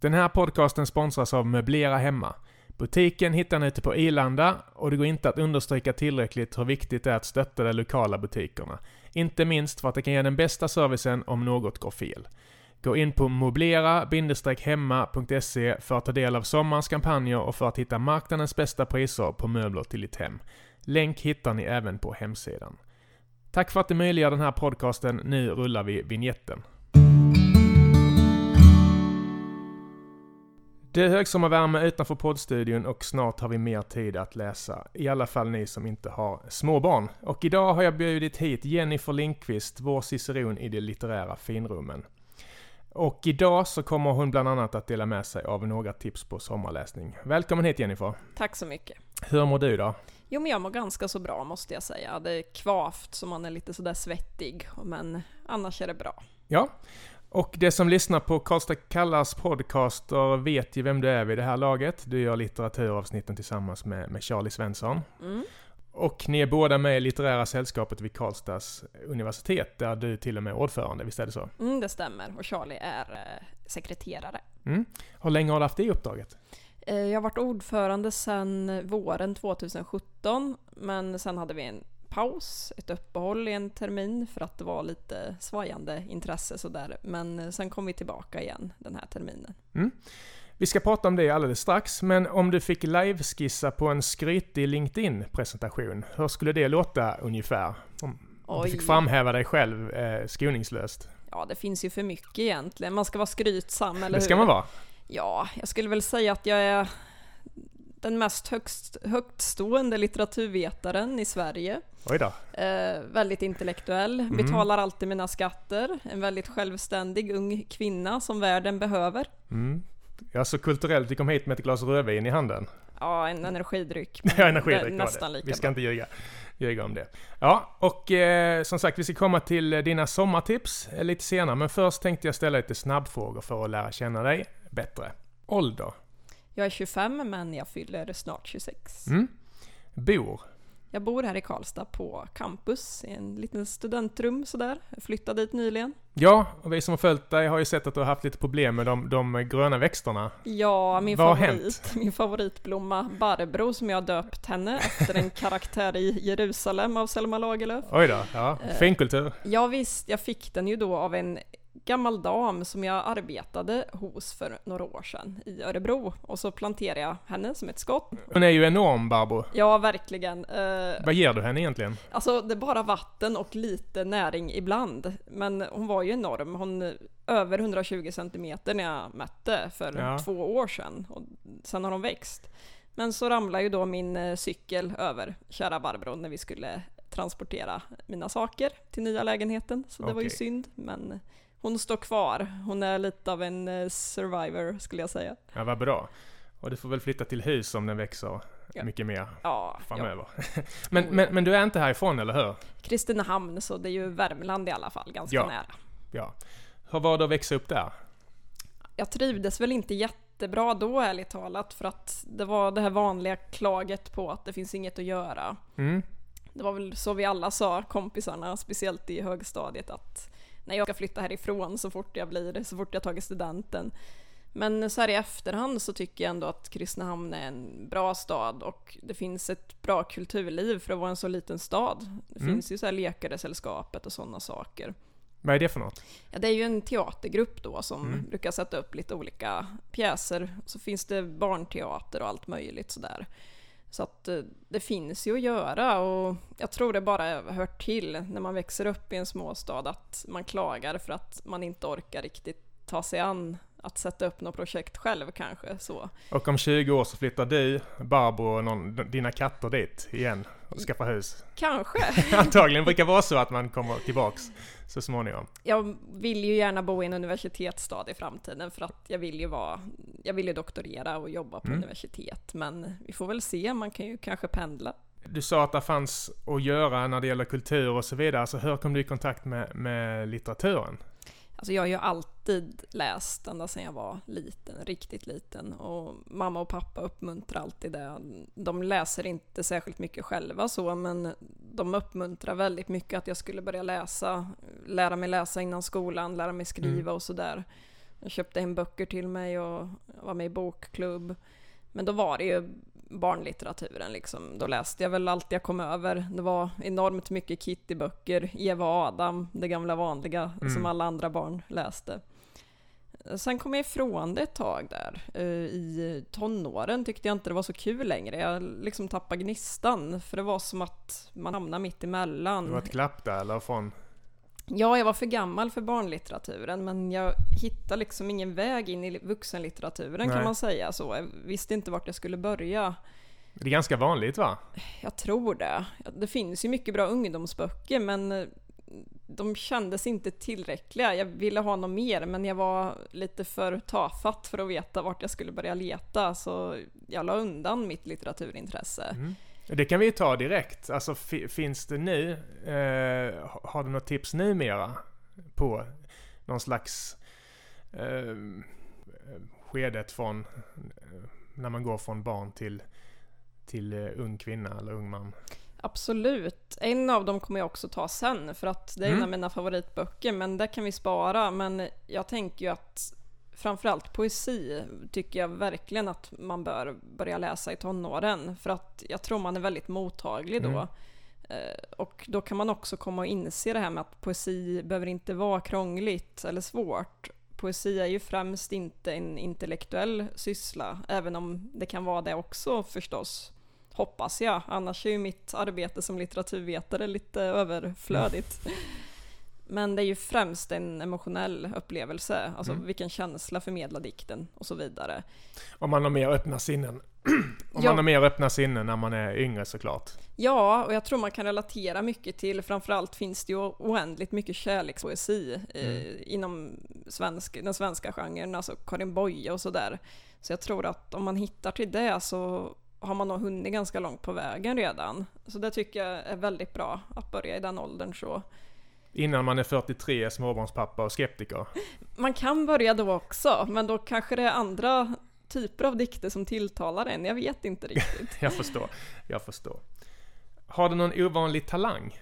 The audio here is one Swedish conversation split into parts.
Den här podcasten sponsras av Möblera Hemma. Butiken hittar ni ute på Ilanda och det går inte att understryka tillräckligt hur viktigt det är att stötta de lokala butikerna. Inte minst för att det kan ge den bästa servicen om något går fel. Gå in på moblera-hemma.se för att ta del av sommarens kampanjer och för att hitta marknadens bästa priser på möbler till ditt hem. Länk hittar ni även på hemsidan. Tack för att du möjliggör den här podcasten. Nu rullar vi vignetten. Det är högsommarvärme utanför poddstudion och snart har vi mer tid att läsa. I alla fall ni som inte har småbarn. Och idag har jag bjudit hit Jennifer Lindqvist, vår ciceron i de litterära finrummen. Och idag så kommer hon bland annat att dela med sig av några tips på sommarläsning. Välkommen hit Jennifer! Tack så mycket! Hur mår du då? Jo men jag mår ganska så bra måste jag säga. Det är kvavt så man är lite sådär svettig, men annars är det bra. Ja, och det som lyssnar på Karlstad Kallas podcaster vet ju vem du är vid det här laget. Du gör litteraturavsnitten tillsammans med, med Charlie Svensson. Mm. Och ni är båda med i Litterära Sällskapet vid Karlstads universitet, där du till och med är ordförande, visst är det så? Mm, det stämmer. Och Charlie är eh, sekreterare. Mm. Hur länge har du haft det uppdraget? Eh, jag har varit ordförande sedan våren 2017, men sen hade vi en paus, ett uppehåll i en termin för att det var lite svajande intresse sådär. Men sen kom vi tillbaka igen den här terminen. Mm. Vi ska prata om det alldeles strax, men om du fick liveskissa på en skrytig LinkedIn-presentation, hur skulle det låta ungefär? Om Oj. du fick framhäva dig själv eh, skoningslöst. Ja, det finns ju för mycket egentligen. Man ska vara skrytsam, eller hur? Det ska hur? man vara. Ja, jag skulle väl säga att jag är den mest högst, högtstående litteraturvetaren i Sverige. Oj då. Eh, väldigt intellektuell, mm. betalar alltid mina skatter, en väldigt självständig ung kvinna som världen behöver. Mm. Ja, så kulturellt, vi kom hit med ett glas rödvin i handen. Ja, en energidryck. ja, energidryck nästan lika Vi ska bra. inte ljuga, ljuga om det. Ja, och eh, som sagt, vi ska komma till dina sommartips eh, lite senare, men först tänkte jag ställa lite snabbfrågor för att lära känna dig bättre. Ålder? Jag är 25 men jag fyller snart 26. Mm. Bor? Jag bor här i Karlstad på campus i en liten studentrum sådär. Jag flyttade dit nyligen. Ja, och vi som har följt dig har ju sett att du har haft lite problem med de, de gröna växterna. Ja, min Vad favorit, min favoritblomma Barbro som jag döpt henne efter en karaktär i Jerusalem av Selma Lagerlöf. Oj då, ja. Eh, Finkultur. Ja visst, jag fick den ju då av en gammal dam som jag arbetade hos för några år sedan i Örebro. Och så planterade jag henne som ett skott. Hon är ju enorm Barbro. Ja, verkligen. Uh, Vad ger du henne egentligen? Alltså, det är bara vatten och lite näring ibland. Men hon var ju enorm. Hon över 120 centimeter när jag mätte för ja. två år sedan. Och sen har hon växt. Men så ramlade ju då min eh, cykel över kära Barbro när vi skulle transportera mina saker till nya lägenheten. Så det okay. var ju synd, men hon står kvar. Hon är lite av en eh, survivor skulle jag säga. Ja, vad bra. Och du får väl flytta till hus om den växer ja. mycket mer ja, framöver. Ja. men, men, men du är inte härifrån, eller hur? Kristinehamn, så det är ju Värmland i alla fall, ganska ja. nära. Ja. Hur var det att växa upp där? Jag trivdes väl inte jättebra då, ärligt talat, för att det var det här vanliga klaget på att det finns inget att göra. Mm. Det var väl så vi alla sa, kompisarna, speciellt i högstadiet, att när jag ska flytta härifrån så fort jag blir, så fort jag tagit studenten. Men så här i efterhand så tycker jag ändå att Kristinehamn är en bra stad och det finns ett bra kulturliv för att vara en så liten stad. Det mm. finns ju så här Lekaresällskapet och sådana saker. Vad är det för något? Ja, det är ju en teatergrupp då som mm. brukar sätta upp lite olika pjäser. Så finns det barnteater och allt möjligt sådär. Så att eh, det finns ju att göra och jag tror det bara hör till när man växer upp i en småstad att man klagar för att man inte orkar riktigt ta sig an att sätta upp något projekt själv kanske. Så. Och om 20 år så flyttar du, Barbro och någon, dina katter dit igen och skaffar hus? Kanske. Antagligen brukar vara så att man kommer tillbaks så småningom. Jag vill ju gärna bo i en universitetsstad i framtiden för att jag vill ju vara, jag vill ju doktorera och jobba på mm. universitet. Men vi får väl se, man kan ju kanske pendla. Du sa att det fanns att göra när det gäller kultur och så vidare, så hur kom du i kontakt med, med litteraturen? Alltså jag har ju alltid läst ända sedan jag var liten, riktigt liten. Och mamma och pappa uppmuntrar alltid det. De läser inte särskilt mycket själva så, men de uppmuntrar väldigt mycket att jag skulle börja läsa, lära mig läsa innan skolan, lära mig skriva mm. och sådär. Jag köpte hem böcker till mig och var med i bokklubb. Men då var det ju barnlitteraturen liksom. Då läste jag väl allt jag kom över. Det var enormt mycket Kitty-böcker, Eva och Adam, det gamla vanliga mm. som alla andra barn läste. Sen kom jag ifrån det ett tag där. Eh, I tonåren tyckte jag inte det var så kul längre. Jag liksom tappade gnistan. För det var som att man hamnade mitt emellan. Det var ett glapp där eller från? Ja, jag var för gammal för barnlitteraturen men jag hittade liksom ingen väg in i vuxenlitteraturen Nej. kan man säga så. Jag visste inte vart jag skulle börja. Det är ganska vanligt va? Jag tror det. Det finns ju mycket bra ungdomsböcker men eh, de kändes inte tillräckliga. Jag ville ha något mer men jag var lite för tafatt för att veta vart jag skulle börja leta så jag la undan mitt litteraturintresse. Mm. Det kan vi ta direkt. Alltså finns det nu, eh, har du något tips numera på någon slags eh, skedet från eh, när man går från barn till, till uh, ung kvinna eller ung man? Absolut. En av dem kommer jag också ta sen för att det är mm. en av mina favoritböcker men det kan vi spara. Men jag tänker ju att framförallt poesi tycker jag verkligen att man bör börja läsa i tonåren. För att jag tror man är väldigt mottaglig då. Mm. Eh, och då kan man också komma och inse det här med att poesi behöver inte vara krångligt eller svårt. Poesi är ju främst inte en intellektuell syssla, även om det kan vara det också förstås. Hoppas jag, annars är ju mitt arbete som litteraturvetare lite överflödigt. Mm. Men det är ju främst en emotionell upplevelse, alltså mm. vilken känsla förmedlar dikten och så vidare. Om man har mer öppna sinnen. Om ja. man har mer öppna sinnen när man är yngre såklart. Ja, och jag tror man kan relatera mycket till, framförallt finns det ju oändligt mycket kärlekspoesi mm. eh, inom svensk, den svenska genren, alltså Karin Boye och sådär. Så jag tror att om man hittar till det så har man nog hunnit ganska långt på vägen redan. Så det tycker jag är väldigt bra att börja i den åldern så. Innan man är 43, småbarnspappa och skeptiker. Man kan börja då också, men då kanske det är andra typer av dikter som tilltalar en. Jag vet inte riktigt. jag förstår, jag förstår. Har du någon ovanlig talang?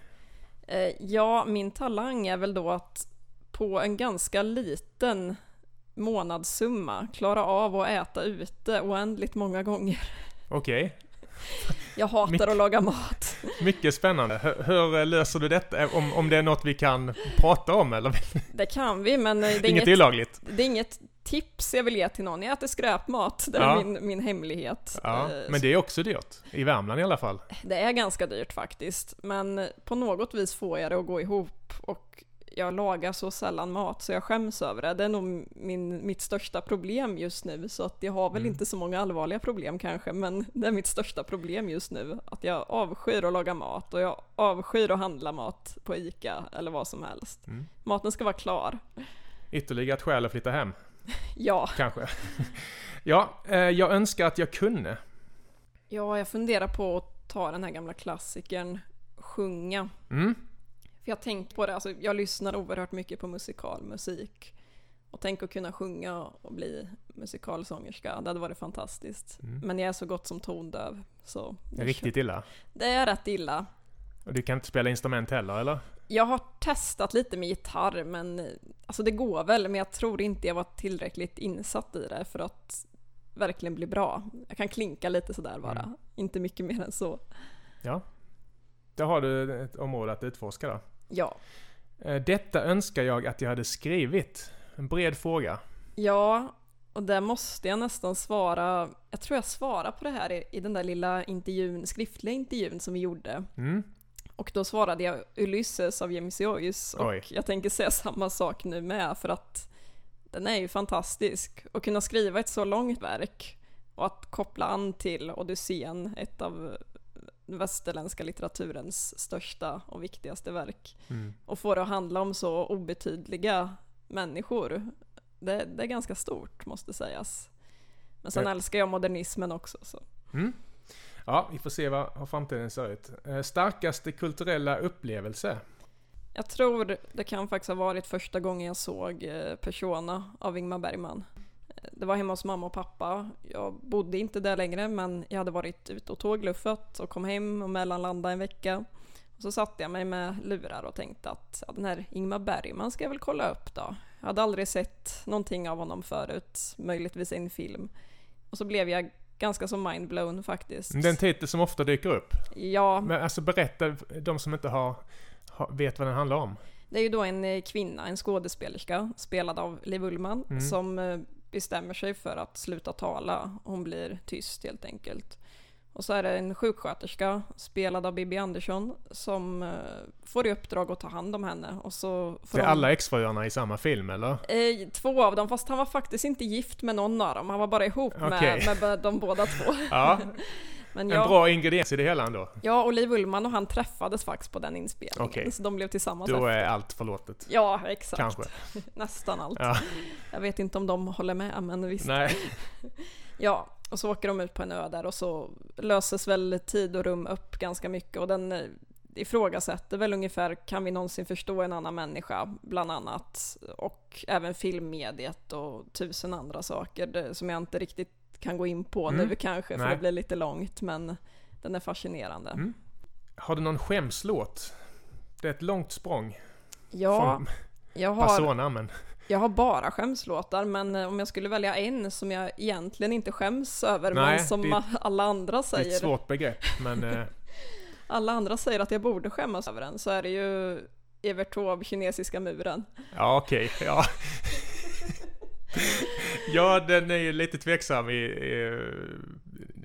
Eh, ja, min talang är väl då att på en ganska liten månadssumma klara av att äta ute oändligt många gånger. Okej. Jag hatar My att laga mat. Mycket spännande. Hur, hur, löser du detta? Om, om det är något vi kan prata om eller? Det kan vi, men det är inget, inget olagligt. Det är inget tips jag vill ge till någon. Jag äter skräpmat. Det är ja. min, min hemlighet. Ja, eh, men det är också dyrt. I Värmland i alla fall. Det är ganska dyrt faktiskt. Men på något vis får jag det att gå ihop. Och jag lagar så sällan mat så jag skäms över det. Det är nog min, mitt största problem just nu. Så att jag har väl mm. inte så många allvarliga problem kanske, men det är mitt största problem just nu. Att jag avskyr att laga mat och jag avskyr att handla mat på ICA eller vad som helst. Mm. Maten ska vara klar. Ytterligare ett skäl att flytta hem. ja. Kanske. ja, eh, jag önskar att jag kunde. Ja, jag funderar på att ta den här gamla klassikern Sjunga. Mm. För jag tänkt på det, alltså jag lyssnar oerhört mycket på musikalmusik. Och tänk att kunna sjunga och bli musikalsångerska, det hade varit fantastiskt. Mm. Men jag är så gott som tondöv. Så det är riktigt illa? Det är rätt illa. Och du kan inte spela instrument heller eller? Jag har testat lite med gitarr men alltså det går väl men jag tror inte jag var tillräckligt insatt i det för att verkligen bli bra. Jag kan klinka lite sådär bara, mm. inte mycket mer än så. Ja, då har du ett område att utforska då. Ja. Eh, detta önskar jag att jag hade skrivit. En bred fråga. Ja, och där måste jag nästan svara, jag tror jag svarar på det här i, i den där lilla intervjun, skriftliga intervjun som vi gjorde. Mm. Och då svarade jag Ulysses av Joyce och Oj. jag tänker säga samma sak nu med för att den är ju fantastisk. Att kunna skriva ett så långt verk och att koppla an till Odysseen, ett av västerländska litteraturens största och viktigaste verk. Mm. Och få det att handla om så obetydliga människor. Det, det är ganska stort måste sägas. Men sen det... älskar jag modernismen också. Så. Mm. Ja, vi får se vad, framtiden ser ut. Eh, starkaste kulturella upplevelse? Jag tror det kan faktiskt ha varit första gången jag såg eh, Persona av Ingmar Bergman. Det var hemma hos mamma och pappa. Jag bodde inte där längre men jag hade varit ute och tågluffat och kom hem och mellanlandade en vecka. Och så satte jag mig med lurar och tänkte att ja, den här Ingmar Bergman ska jag väl kolla upp då. Jag hade aldrig sett någonting av honom förut, möjligtvis en film. Och så blev jag ganska så mindblown faktiskt. Det är en titel som ofta dyker upp. Ja. Men alltså berätta, de som inte har, vet vad den handlar om. Det är ju då en eh, kvinna, en skådespelerska, spelad av Liv Ullmann, mm. som eh, bestämmer sig för att sluta tala. Hon blir tyst helt enkelt. Och så är det en sjuksköterska, spelad av Bibi Andersson, som uh, får i uppdrag att ta hand om henne. Och så det är de... alla exfruarna i samma film eller? Eh, två av dem, fast han var faktiskt inte gift med någon av dem. Han var bara ihop okay. med, med de båda två. Ja. Men en bra ingrediens i det hela ändå. Ja, och Liv Ullmann och han träffades faktiskt på den inspelningen. Okay. Så de blev tillsammans Då efter. är allt förlåtet. Ja, exakt. Kanske. Nästan allt. Ja. Jag vet inte om de håller med, men visst. Nej. ja, och så åker de ut på en ö där och så löses väl tid och rum upp ganska mycket och den eh, ifrågasätter väl ungefär, kan vi någonsin förstå en annan människa, bland annat, och även filmmediet och tusen andra saker som jag inte riktigt kan gå in på mm. nu kanske, för Nej. det blir lite långt, men den är fascinerande. Mm. Har du någon skämslåt? Det är ett långt språng. Ja, från jag har... Persona, men... Jag har bara skämslåtar, men eh, om jag skulle välja en som jag egentligen inte skäms över, Nej, men som det, alla andra säger. Det är ett svårt begrepp, men... Eh, alla andra säger att jag borde skämmas över den, så är det ju Evert Taube, Kinesiska muren. Ja, okej, okay, ja. ja, den är ju lite tveksam i, i,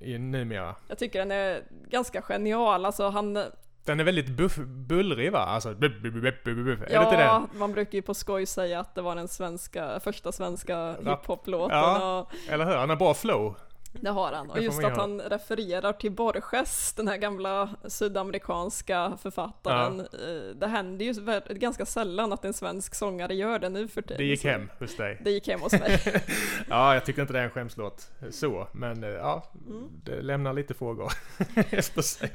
i numera. Jag tycker den är ganska genial, alltså han den är väldigt buff, bullrig va? Alltså, buff, buff, buff, Är ja, det inte den? man brukar ju på skoj säga att det var den svenska, första svenska hiphop-låten. Ja, eller hur? Han har bra flow. Det har han. Och just att han refererar till Borges, den här gamla sydamerikanska författaren. Ja. Eh, det händer ju ganska sällan att en svensk sångare gör det nu för tiden. Det gick hem hos dig. Det gick hem hos mig. ja, jag tyckte inte det är en skämslåt så, men eh, ja, mm. det lämnar lite frågor efter sig.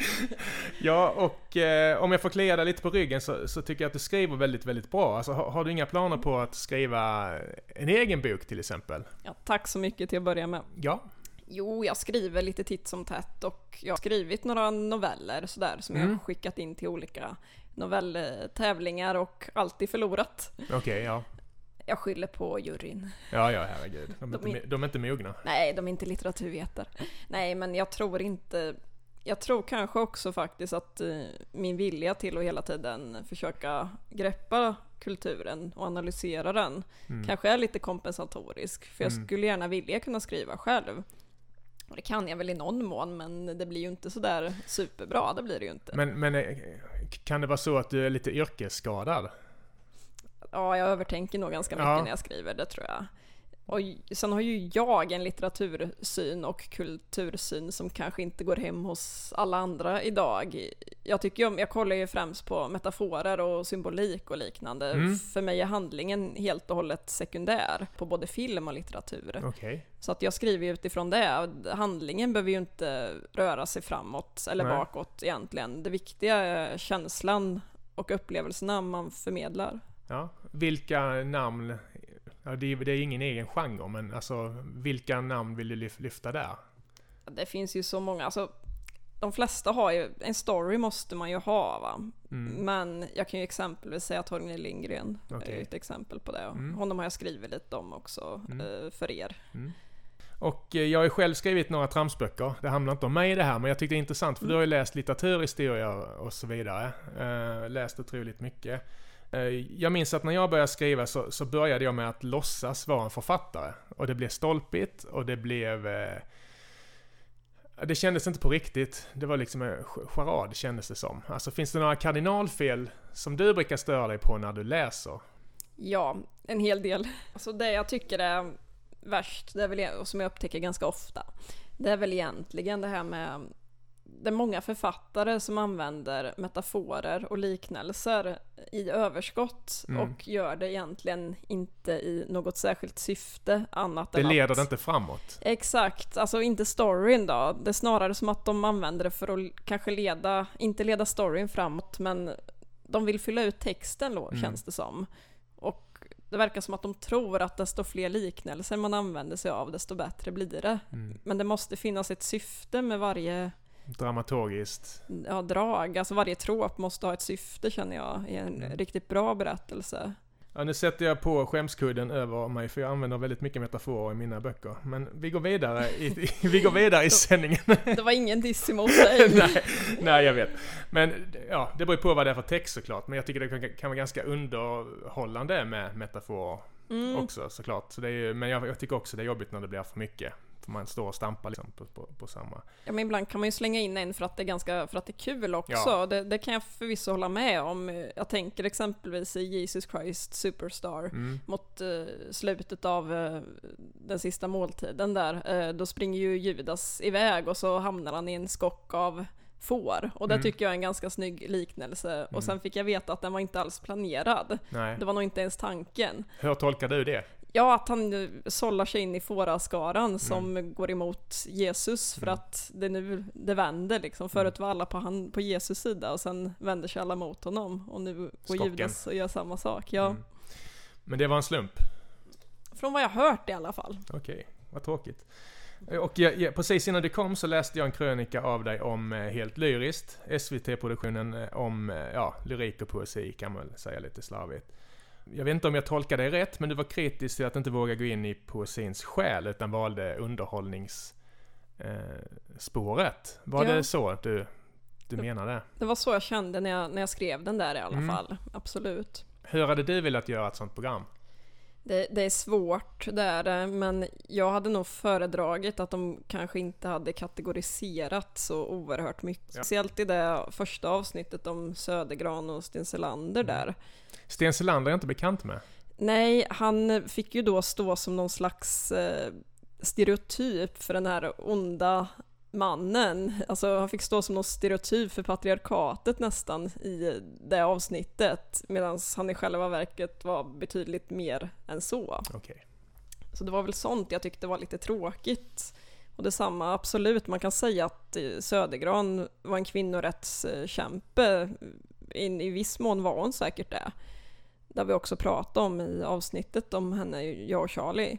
Ja, och eh, om jag får klia dig lite på ryggen så, så, tycker jag att du skriver väldigt, väldigt bra. Alltså, har, har, du inga planer på att skriva en egen bok till exempel? Ja, tack så mycket till att börja med. Ja, Jo, jag skriver lite titt som tätt och jag har skrivit några noveller sådär som mm. jag har skickat in till olika novelltävlingar och alltid förlorat. Okej, okay, ja. Jag skyller på juryn. Ja, ja, herregud. De är, de inte, de är inte mogna. Nej, de är inte litteraturvetare. Nej, men jag tror inte... Jag tror kanske också faktiskt att uh, min vilja till att hela tiden försöka greppa kulturen och analysera den mm. kanske är lite kompensatorisk. För jag mm. skulle gärna vilja kunna skriva själv. Och det kan jag väl i någon mån, men det blir ju inte sådär superbra, det blir det ju inte. Men, men eh, kan det vara så att du är lite yrkesskadad? Ja, jag övertänker nog ganska mycket ja. när jag skriver, det tror jag. Och sen har ju jag en litteratursyn och kultursyn som kanske inte går hem hos alla andra idag. Jag tycker jag kollar ju främst på metaforer och symbolik och liknande. Mm. För mig är handlingen helt och hållet sekundär på både film och litteratur. Okay. Så att jag skriver utifrån det. Handlingen behöver ju inte röra sig framåt eller Nej. bakåt egentligen. Det viktiga är känslan och upplevelserna man förmedlar. Ja. Vilka namn Ja, det, är, det är ingen egen genre, men alltså vilka namn vill du lyfta där? Det finns ju så många, alltså de flesta har ju, en story måste man ju ha va. Mm. Men jag kan ju exempelvis säga Torgny Lindgren, okay. är ett exempel på det. Mm. Honom har jag skrivit lite om också, mm. Eh, för er. Mm. Och eh, jag har ju själv skrivit några tramsböcker. Det handlar inte om mig det här, men jag tyckte det är intressant för du har ju läst litteraturhistoria och så vidare. Uh, läst otroligt mycket. Eh, jag minns att när jag började skriva så, så, började jag med att låtsas vara en författare. Och det blev stolpigt och det blev... Eh, det kändes inte på riktigt. Det var liksom en charad kändes det som. Alltså finns det några kardinalfel som du brukar störa dig på när du läser? Ja, en hel del. Alltså det jag tycker är värst, det är väl, e- och som jag upptäcker ganska ofta, det är väl egentligen det här med det är många författare som använder metaforer och liknelser i överskott mm. och gör det egentligen inte i något särskilt syfte annat det än Det leder att... det inte framåt. Exakt, alltså inte storyn då. Det är snarare som att de använder det för att kanske leda, inte leda storyn framåt, men de vill fylla ut texten då, mm. känns det som. Och det verkar som att de tror att desto fler liknelser man använder sig av, desto bättre blir det. Mm. Men det måste finnas ett syfte med varje Dramaturgiskt. Ja, drag. Alltså varje trop måste ha ett syfte känner jag i en mm. riktigt bra berättelse. Ja, nu sätter jag på skämskudden över mig för jag använder väldigt mycket metaforer i mina böcker. Men vi går vidare i, vi går vidare i sändningen. Det var ingen diss emot dig. nej, nej, jag vet. Men ja, det beror på vad det är för text såklart. Men jag tycker det kan, kan vara ganska underhållande med metaforer mm. också såklart. Så det är, men jag, jag tycker också det är jobbigt när det blir för mycket man står och stampar liksom på, på, på, samma. Ja men ibland kan man ju slänga in en för att det är ganska, för att det är kul också. Ja. Det, det, kan jag förvisso hålla med om. Jag tänker exempelvis i Jesus Christ Superstar mm. mot uh, slutet av uh, den sista måltiden där. Uh, då springer ju Judas iväg och så hamnar han i en skock av får. Och det mm. tycker jag är en ganska snygg liknelse. Mm. Och sen fick jag veta att den var inte alls planerad. Nej. Det var nog inte ens tanken. Hur tolkar du det? Ja, att han sållar sig in i fåraskaran som mm. går emot Jesus för mm. att det nu, det vänder liksom. Mm. Förut var alla på, han, på Jesus sida och sen vänder sig alla mot honom. Och nu går Skocken. Judas och gör samma sak. Ja. Mm. Men det var en slump? Från vad jag hört i alla fall. Okej, okay. vad tråkigt. Och jag, jag, precis innan du kom så läste jag en krönika av dig om eh, Helt Lyriskt, SVT-produktionen eh, om eh, ja, lyrik och poesi kan man väl säga lite slarvigt jag vet inte om jag tolkar dig rätt, men du var kritisk till att inte våga gå in i poesins själ, utan valde underhållningsspåret. Eh, var ja. det så att du, du det, menade? Det var så jag kände när jag, när jag skrev den där i alla mm. fall, absolut. Hur hade du velat göra ett sånt program? Det, det, är svårt, det är det, men jag hade nog föredragit att de kanske inte hade kategoriserat så oerhört mycket. Ja. Speciellt i det första avsnittet om Södergran och Sten Selander mm. där. Sten Selander är jag inte bekant med. Nej, han fick ju då stå som någon slags eh, stereotyp för den här onda mannen. Alltså han fick stå som någon stereotyp för patriarkatet nästan i det avsnittet. Medan han i själva verket var betydligt mer än så. Okay. Så det var väl sånt jag tyckte var lite tråkigt. Och detsamma, absolut, man kan säga att eh, Södergran var en kvinnorättskämpe. I, I viss mån var hon säkert det. Det har vi också pratat om i avsnittet om henne, jag och Charlie.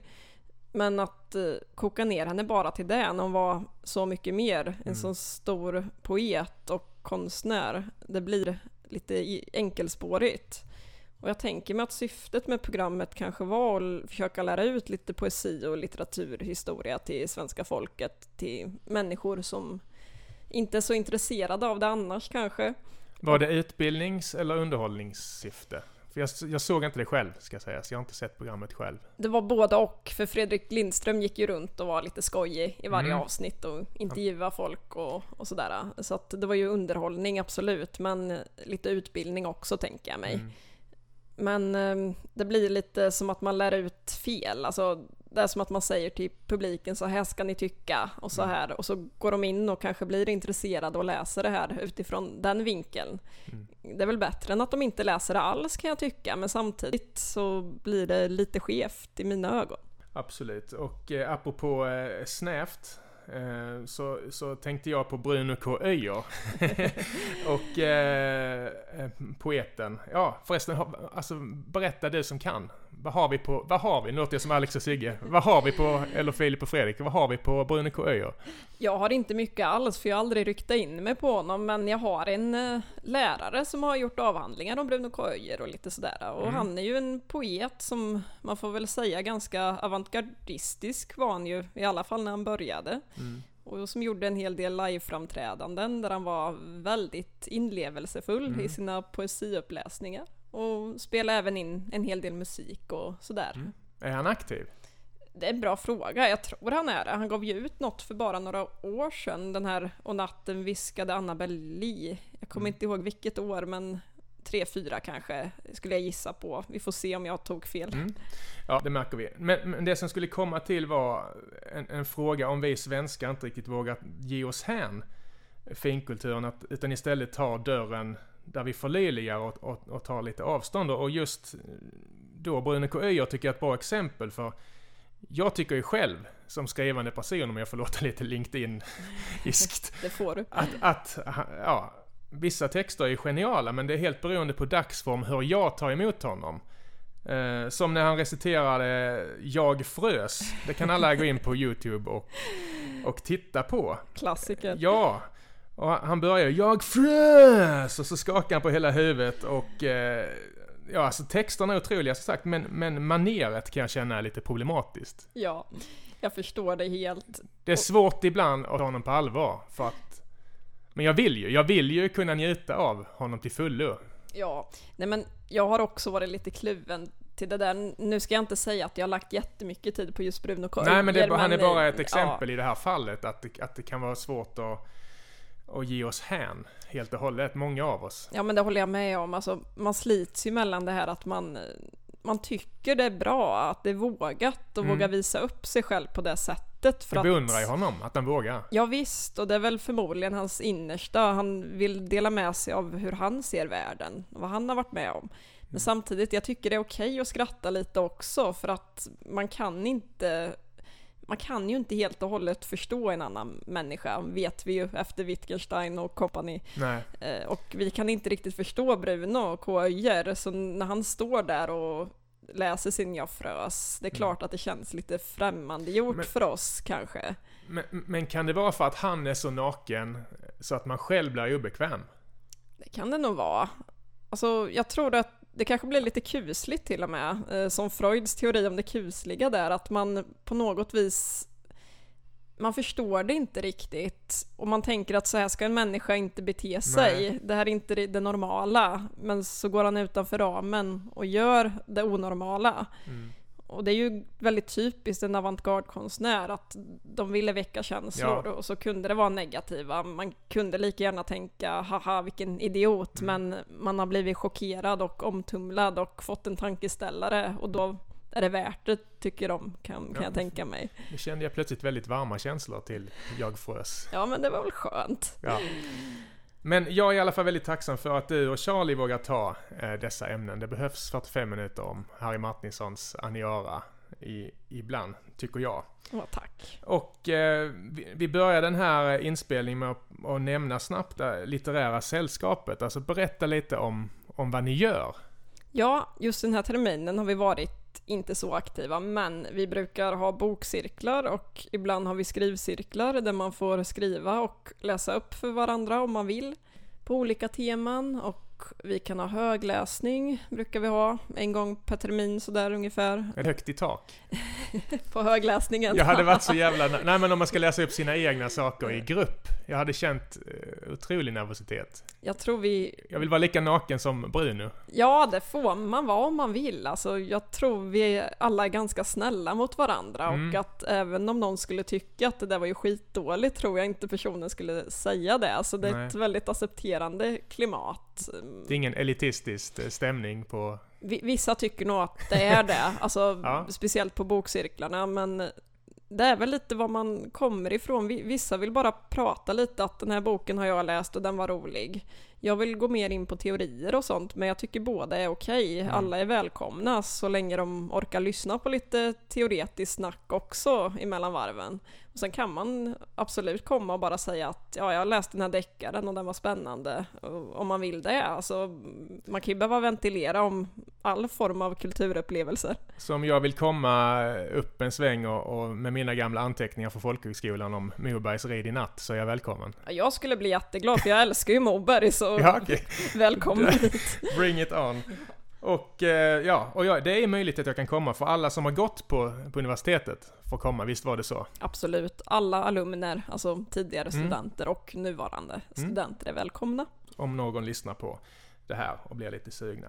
Men att eh, koka ner henne bara till det, när hon var så mycket mer, mm. en så stor poet och konstnär, det blir lite enkelspårigt. Och jag tänker mig att syftet med programmet kanske var att försöka lära ut lite poesi och litteraturhistoria till svenska folket, till människor som inte är så intresserade av det annars kanske. Var det utbildnings eller underhållningssyfte? För jag, jag, såg inte det själv, ska sägas. Jag har inte sett programmet själv. Det var både och, för Fredrik Lindström gick ju runt och var lite skojig i varje mm. avsnitt och intervjuade folk och, och sådär. Så att det var ju underhållning, absolut, men lite utbildning också, tänker jag mig. Mm. Men eh, det blir lite som att man lär ut fel. Alltså, det är som att man säger till publiken så här ska ni tycka och så mm. här och så går de in och kanske blir intresserade och läser det här utifrån den vinkeln. Mm. Det är väl bättre än att de inte läser det alls kan jag tycka men samtidigt så blir det lite skevt i mina ögon. Absolut och eh, apropå eh, snävt Eh, så, så tänkte jag på Bruno K. Öijer. och eh, eh, poeten. Ja, förresten, alltså berätta du som kan. Vad har vi på, vad har vi, nu låter jag som Alex och Sigge. Vad har vi på, eller Filip och Fredrik, vad har vi på Bruno K. Öijer? Jag har inte mycket alls, för jag har aldrig ryktat in mig på honom, men jag har en uh, lärare som har gjort avhandlingar om Bruno K. Öijer och lite sådär. Och mm. han är ju en poet som man får väl säga ganska avantgardistisk var han ju, i alla fall när han började. Mm. Och som gjorde en hel del liveframträdanden där han var väldigt inlevelsefull mm. i sina poesiuppläsningar. Och spelade även in en hel del musik och sådär. Mm. Är han aktiv? Det är en bra fråga. Jag tror han är det. Han gav ju ut något för bara några år sedan. Den här Och natten viskade Annabelle Lee. Jag kommer mm. inte ihåg vilket år men tre, fyra kanske skulle jag gissa på. Vi får se om jag tog fel. Mm. Ja, det märker vi. Men, men, det som skulle komma till var en, en, fråga om vi svenskar inte riktigt vågar ge oss hän finkulturen, att, utan istället tar dörren där vi förlöjligar och, och, och tar lite avstånd. Och just då Bruno K. Öijer tycker jag är ett bra exempel för jag tycker ju själv, som skrivande person, om jag får låta lite LinkedIn-iskt. det får du. Att, att, ja, vissa texter är geniala, men det är helt beroende på dagsform hur jag tar emot honom. Eh, som när han reciterade Jag frös. Det kan alla gå in på YouTube och, och titta på. Klassiker. Ja. Och han börjar Jag frös! Och så skakar han på hela huvudet och eh, ja, alltså texterna är otroliga som sagt, men, men maneret kan jag känna är lite problematiskt. Ja, jag förstår det helt. Det är svårt ibland att ta honom på allvar, för att... Men jag vill ju, jag vill ju kunna njuta av honom till fullo. Ja, nej men jag har också varit lite kluven till det där. Nu ska jag inte säga att jag har lagt jättemycket tid på just Bruno Korger. Nej, men det, han är bara ett exempel ja. i det här fallet, att att det kan vara svårt att och ge oss hän helt och hållet, många av oss. Ja men det håller jag med om, alltså, man slits ju mellan det här att man, man tycker det är bra, att det är vågat och mm. våga visa upp sig själv på det sättet. För jag beundrar ju honom, att han vågar. Ja visst, och det är väl förmodligen hans innersta, han vill dela med sig av hur han ser världen, och vad han har varit med om. Men mm. samtidigt, jag tycker det är okej okay att skratta lite också, för att man kan inte man kan ju inte helt och hållet förstå en annan människa, vet vi ju efter Wittgenstein och company. Eh, och vi kan inte riktigt förstå Bruno och K. Öijer, så när han står där och läser sin Jag frös, det är mm. klart att det känns lite främmande gjort men, för oss kanske. Men, men kan det vara för att han är så naken så att man själv blir obekväm? Det kan det nog vara. Alltså, jag tror att det kanske blir lite kusligt till och med, eh, som Freuds teori om det kusliga där, att man på något vis man förstår det inte riktigt och man tänker att så här ska en människa inte bete sig. Nej. Det här är inte det normala. Men så går han utanför ramen och gör det onormala. Mm. Och det är ju väldigt typiskt en avantgarde-konstnär att de ville väcka känslor ja. och så kunde det vara negativa. Man kunde lika gärna tänka haha vilken idiot mm. men man har blivit chockerad och omtumlad och fått en tankeställare och då är det värt det tycker de kan, kan ja. jag tänka mig. Nu kände jag plötsligt väldigt varma känslor till Jag frös. Ja men det var väl skönt. Ja. Men jag är i alla fall väldigt tacksam för att du och Charlie vågar ta eh, dessa ämnen. Det behövs 45 minuter om Harry Martinsons Aniara i, ibland, tycker jag. Ja, tack. Och eh, vi, vi börjar den här inspelningen med att, att nämna snabbt det litterära sällskapet. Alltså berätta lite om, om vad ni gör. Ja, just den här terminen har vi varit inte så aktiva, men vi brukar ha bokcirklar och ibland har vi skrivcirklar där man får skriva och läsa upp för varandra om man vill på olika teman och vi kan ha högläsning, brukar vi ha, en gång per termin sådär ungefär. Högt i tak. på högläsningen. Jag hade varit så jävla... Nej men om man ska läsa upp sina egna saker i grupp. Jag hade känt uh, otrolig nervositet. Jag tror vi... Jag vill vara lika naken som Bruno. Ja, det får man vara om man vill. Alltså, jag tror vi alla är ganska snälla mot varandra mm. och att även om någon skulle tycka att det där var ju skitdåligt tror jag inte personen skulle säga det. Alltså det är Nej. ett väldigt accepterande klimat. Det är ingen elitistisk eh, stämning på... Vissa tycker nog att det är det, alltså ja. speciellt på bokcirklarna, men det är väl lite var man kommer ifrån. Vissa vill bara prata lite att den här boken har jag läst och den var rolig. Jag vill gå mer in på teorier och sånt, men jag tycker båda är okej. Mm. Alla är välkomna så länge de orkar lyssna på lite teoretiskt snack också emellan varven. Och sen kan man absolut komma och bara säga att ja, jag läst den här deckaren och den var spännande. Om man vill det. Alltså, man kan ju behöva ventilera om all form av kulturupplevelser. Så om jag vill komma upp en sväng och, och med mina gamla anteckningar från folkhögskolan om Mobergs rid i natt så är jag välkommen? Jag skulle bli jätteglad för jag älskar ju Moberg så ja, okay. välkommen hit. Bring it on. Och eh, ja, och ja, det är möjligt att jag kan komma för alla som har gått på, på universitetet får komma, visst var det så? Absolut, alla alumner, alltså tidigare mm. studenter och nuvarande mm. studenter är välkomna. Om någon lyssnar på det här och blir lite sugna.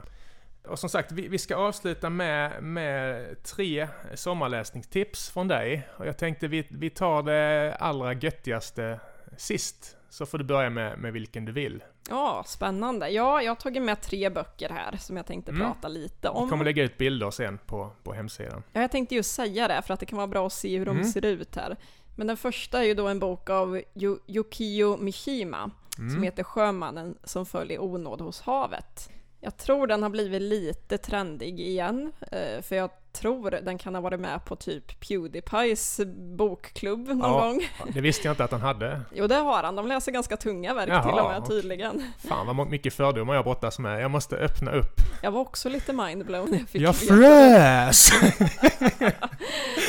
Och som sagt, vi, vi ska avsluta med, med tre sommarläsningstips från dig. Och jag tänkte vi, vi tar det allra göttigaste sist. Så får du börja med, med vilken du vill. Ja, spännande. Ja, jag har tagit med tre böcker här som jag tänkte mm. prata lite om. Vi kommer lägga ut bilder sen på, på hemsidan. Ja, jag tänkte just säga det för att det kan vara bra att se hur de mm. ser ut här. Men den första är ju då en bok av Yukio Mishima mm. som heter Sjömannen som föll i onåd hos havet. Jag tror den har blivit lite trendig igen, eh, för jag tror den kan ha varit med på typ Pewdiepies bokklubb någon ja, gång. Det visste jag inte att han hade. Jo, det har han. De läser ganska tunga verk Jaha, till och med tydligen. Fan vad mycket fördomar jag brottas med. Jag måste öppna upp. Jag var också lite mindblown jag fick Jag frös!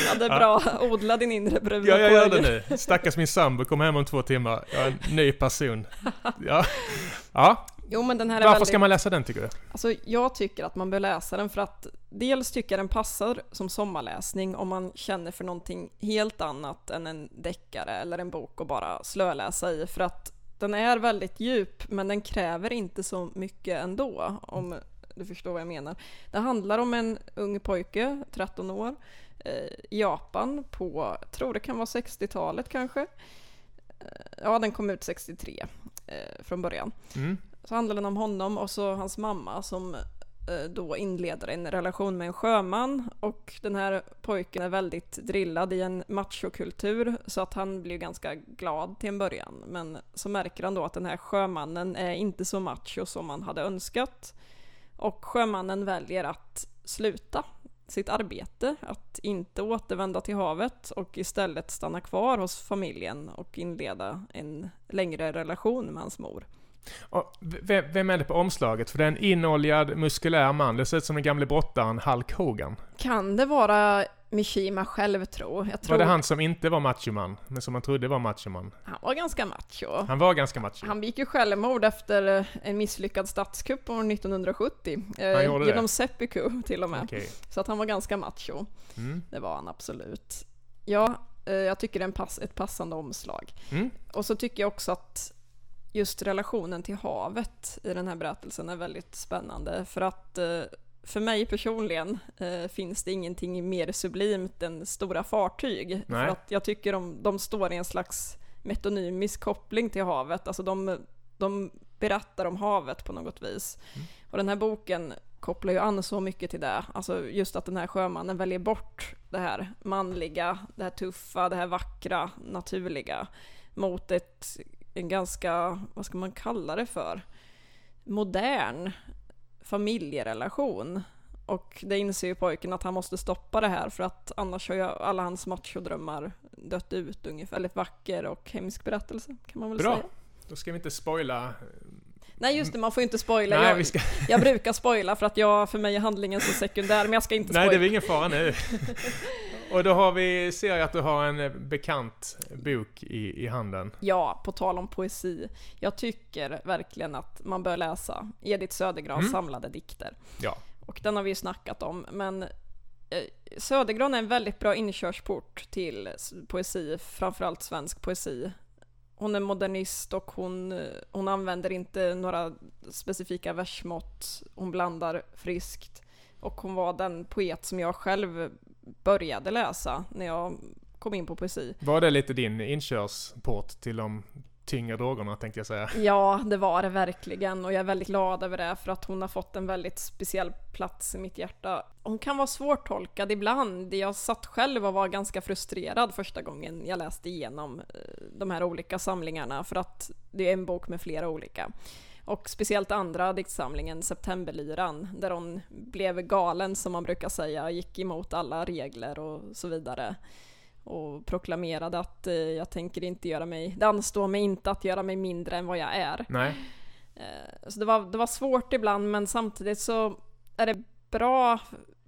ja, det är bra. Odla din inre brud. Ja, jag gör det nu. Stackars min sambo kommer hem om två timmar. Jag är en ny person. Ja, ja Jo, men den här Varför är väldigt... ska man läsa den tycker du? Alltså, jag tycker att man bör läsa den för att dels tycker jag den passar som sommarläsning om man känner för någonting helt annat än en deckare eller en bok och bara slöläsa i. För att den är väldigt djup, men den kräver inte så mycket ändå, om du förstår vad jag menar. Det handlar om en ung pojke, 13 år, eh, i Japan på, tror det kan vara 60-talet kanske. Eh, ja, den kom ut 63 eh, från början. Mm. Så handlar den om honom och så hans mamma som eh, då inleder en relation med en sjöman och den här pojken är väldigt drillad i en machokultur så att han blir ganska glad till en början. Men så märker han då att den här sjömannen är inte så macho som man hade önskat. Och sjömannen väljer att sluta sitt arbete, att inte återvända till havet och istället stanna kvar hos familjen och inleda en längre relation med hans mor. Vem, är det på omslaget? För det är en inoljad, muskulär man. Det ser ut som den gamle brottaren Hulk Hogan. Kan det vara Mishima själv tro? Jag tror Var det han som inte var machoman, men som man trodde var machoman? han var ganska macho. Han var ganska macho. Han begick ju självmord efter en misslyckad statskupp år 1970. Han gjorde Eh, det? genom seppuku till och med. Okej. Så att han var ganska macho. Mm. Det var han absolut. Ja, eh, jag tycker det är en pass, ett passande omslag. Mm. Och så tycker jag också att just relationen till havet i den här berättelsen är väldigt spännande. För att eh, för mig personligen eh, finns det ingenting mer sublimt än stora fartyg. Nej. För att jag tycker de, de står i en slags metonymisk koppling till havet. Alltså de, de berättar om havet på något vis. Mm. Och den här boken kopplar ju an så mycket till det. Alltså just att den här sjömannen väljer bort det här manliga, det här tuffa, det här vackra, naturliga mot ett, en ganska, vad ska man kalla det för, modern familjerelation. Och det inser ju pojken att han måste stoppa det här för att annars har ju alla hans machodrömmar dött ut ungefär. Väldigt vacker och hemsk berättelse kan man väl Bra. säga. Då ska vi inte spoila. Nej just det, man får ju inte spoila. Nej, jag, vi ska... jag brukar spoila för att jag, för mig är handlingen så sekundär, men jag ska inte Nej, det är spoila. väl ingen fara nu. Och då har vi, ser jag att du har en eh, bekant bok i, i handen. Ja, på tal om poesi. Jag tycker verkligen att man bör läsa Edith Södergrans Mm. samlade dikter. Ja. Och den har vi ju snackat om, men eh, Södergran är en väldigt bra inkörsport till poesi, framförallt svensk poesi. Hon är modernist och hon, eh, hon använder inte några specifika versmått. Hon blandar friskt. Och hon var den poet som jag själv började läsa när jag kom in på poesi. Var det lite din inkörsport till de tyngre drogerna tänkte jag säga? Ja, det var det verkligen och jag är väldigt glad över det för att hon har fått en väldigt speciell plats i mitt hjärta. Hon kan vara svårtolkad ibland. Jag satt själv och var ganska frustrerad första gången jag läste igenom eh, de här olika samlingarna för att det är en bok med flera olika. Och speciellt andra diktsamlingen, Septemberlyran, där hon blev galen som man brukar säga, gick emot alla regler och så vidare och proklamerade att eh, jag tänker inte göra mig, det anstår mig inte att göra mig mindre än vad jag är. Nej? Eh, så det var, det var svårt ibland men samtidigt så är det bra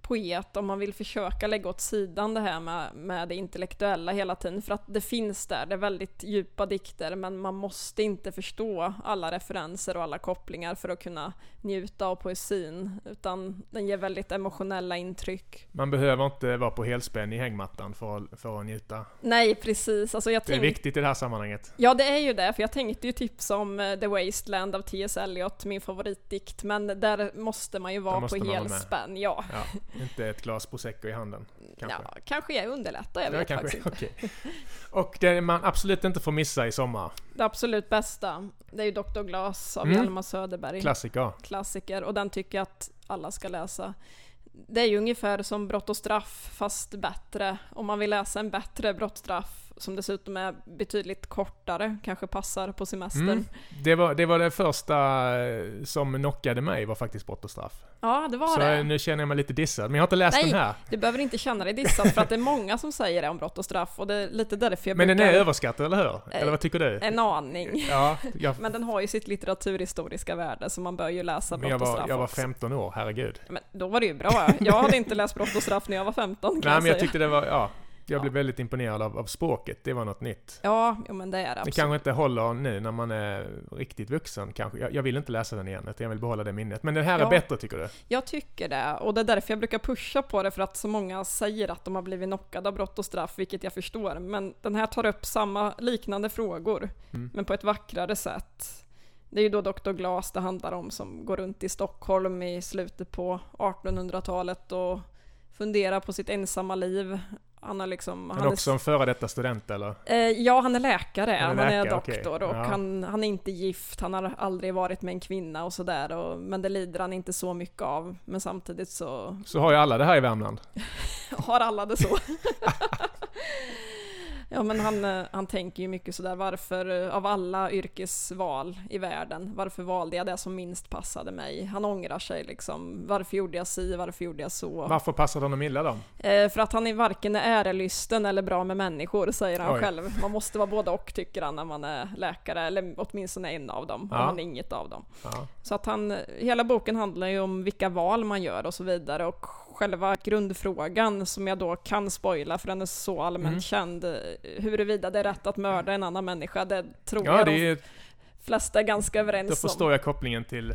poet om man vill försöka lägga åt sidan det här med, med det intellektuella hela tiden för att det finns där, det är väldigt djupa dikter men man måste inte förstå alla referenser och alla kopplingar för att kunna njuta av poesin utan den ger väldigt emotionella intryck. Man behöver inte vara på helspänn i hängmattan för att, för att njuta. Nej precis, alltså jag Det är viktigt i det här sammanhanget. Ja, det är ju det, för jag tänkte ju tipsa om eh, The Wasteland av T.S. Eliot, min favoritdikt, men där måste man ju vara på helspänn. Ja. Ja, inte ett glas prosecco i handen. Kanske. ja, kanske jag underlättar, jag Ja, vet kanske. faktiskt inte. Okej. Och det man absolut inte får missa i sommar. Det absolut bästa, det är ju Dr. Glas av Mm. Hjalmar Söderberg. Klassiker. Klassiker, och den tycker jag att alla ska läsa. Det är ju ungefär som Brott och straff, fast bättre. Om man vill läsa en bättre brott och straff, som dessutom är betydligt kortare, kanske passar på semestern. Mm. Det, var, det var det första eh, som knockade mig var faktiskt Brott och straff. Ja, det var Så det. nu känner jag mig lite dissad. Men jag har inte läst Nej, den här. Du behöver inte känna dig dissad för att det är många som säger det om brott och straff och det är lite därför jag Men den brukar... är överskattad, eller hur? Eller vad tycker du? En aning. Ja, jag, Men den har ju sitt litteraturhistoriska värde så man bör ju läsa brott och straff jag var också. 15 år, herregud. Men då var det ju bra. Jag hade inte läst brott och straff när jag var 15 kan Nej, jag men jag säga. tyckte det var, ja. Jag blev väldigt imponerad av, av språket, det var något nytt. Ja, jo, men det är det absolut. Det kanske inte håller nu när man är riktigt vuxen kanske. Jag, jag vill inte läsa den igen, jag vill behålla det minnet. Men den här ja, är bättre tycker du? Jag tycker det, och det är därför jag brukar pusha på det, för att så många säger att de har blivit knockade av brott och straff, vilket jag förstår. Men den här tar upp samma liknande frågor, mm. men på ett vackrare sätt. Det är ju då Dr. Glas det handlar om som går runt i Stockholm i slutet på 1800-talet och funderar på sitt ensamma liv. Han är liksom... Han, han är också en före detta student eller? Eh, ja, han är läkare. Han är, läkare, han är doktor okay. och ja. han, han är inte gift. Han har aldrig varit med en kvinna och sådär. Men det lider han inte så mycket av. Men samtidigt så... Så har ju alla det här i Värmland. har alla det så? Ja men han, eh, han tänker ju mycket sådär varför eh, av alla yrkesval i världen, varför valde jag det som minst passade mig? Han ångrar sig liksom. Varför gjorde jag si, varför gjorde jag så? Varför passade honom illa då? Eh, för att han är varken ärelysten eller bra med människor säger han Oj. själv. Man måste vara både och tycker han när man är läkare, eller åtminstone en av dem. Ja. Och han är inget av dem. Ja. Så att han, hela boken handlar ju om vilka val man gör och så vidare och själva grundfrågan som jag då kan spoila för den är så allmänt mm. känd. Huruvida det är rätt att mörda en annan människa, det tror ja, jag det de flesta är ganska överens om. Då förstår jag kopplingen till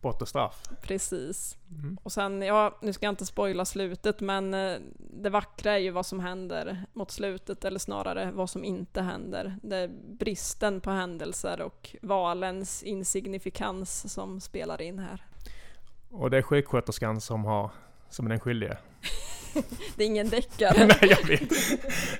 brott och straff. Precis. Mm. Och sen, ja, nu ska jag inte spoila slutet, men eh, det vackra är ju vad som händer mot slutet, eller snarare vad som inte händer. Det är bristen på händelser och valens insignifikans som spelar in här. Och det är sjuksköterskan som har som är den skyldige. det är ingen deckare. Nej, jag vet.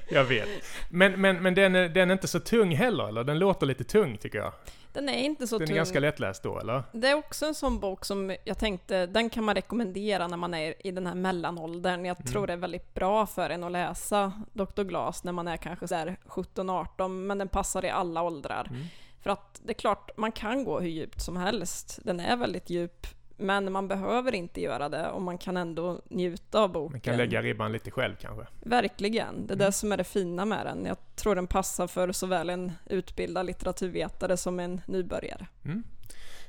Jag vet. Men, men, men den, är, den är inte så tung heller, eller? Den låter lite tung, tycker jag. Den är inte så den tung. Den är ganska lättläst då, eller? Det är också en sån bok som jag tänkte, den kan man rekommendera när man är i den här mellanåldern. Jag mm. tror det är väldigt bra för en att läsa Dr. Glas när man är kanske 17-18, men den passar i alla åldrar. Mm. För att det är klart, man kan gå hur djupt som helst. Den är väldigt djup, men man behöver inte göra det och man kan ändå njuta av boken. Man kan lägga ribban lite själv kanske? Verkligen, det är mm. det som är det fina med den. Jag tror den passar för såväl en utbildad litteraturvetare som en nybörjare. Mm.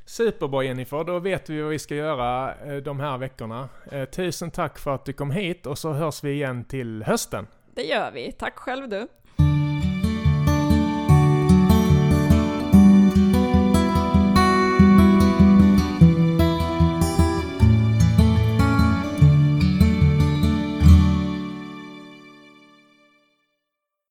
Superbra Jennifer, då vet vi vad vi ska göra eh, de här veckorna. Eh, tusen tack för att du kom hit och så hörs vi igen till hösten. Det gör vi. Tack själv du.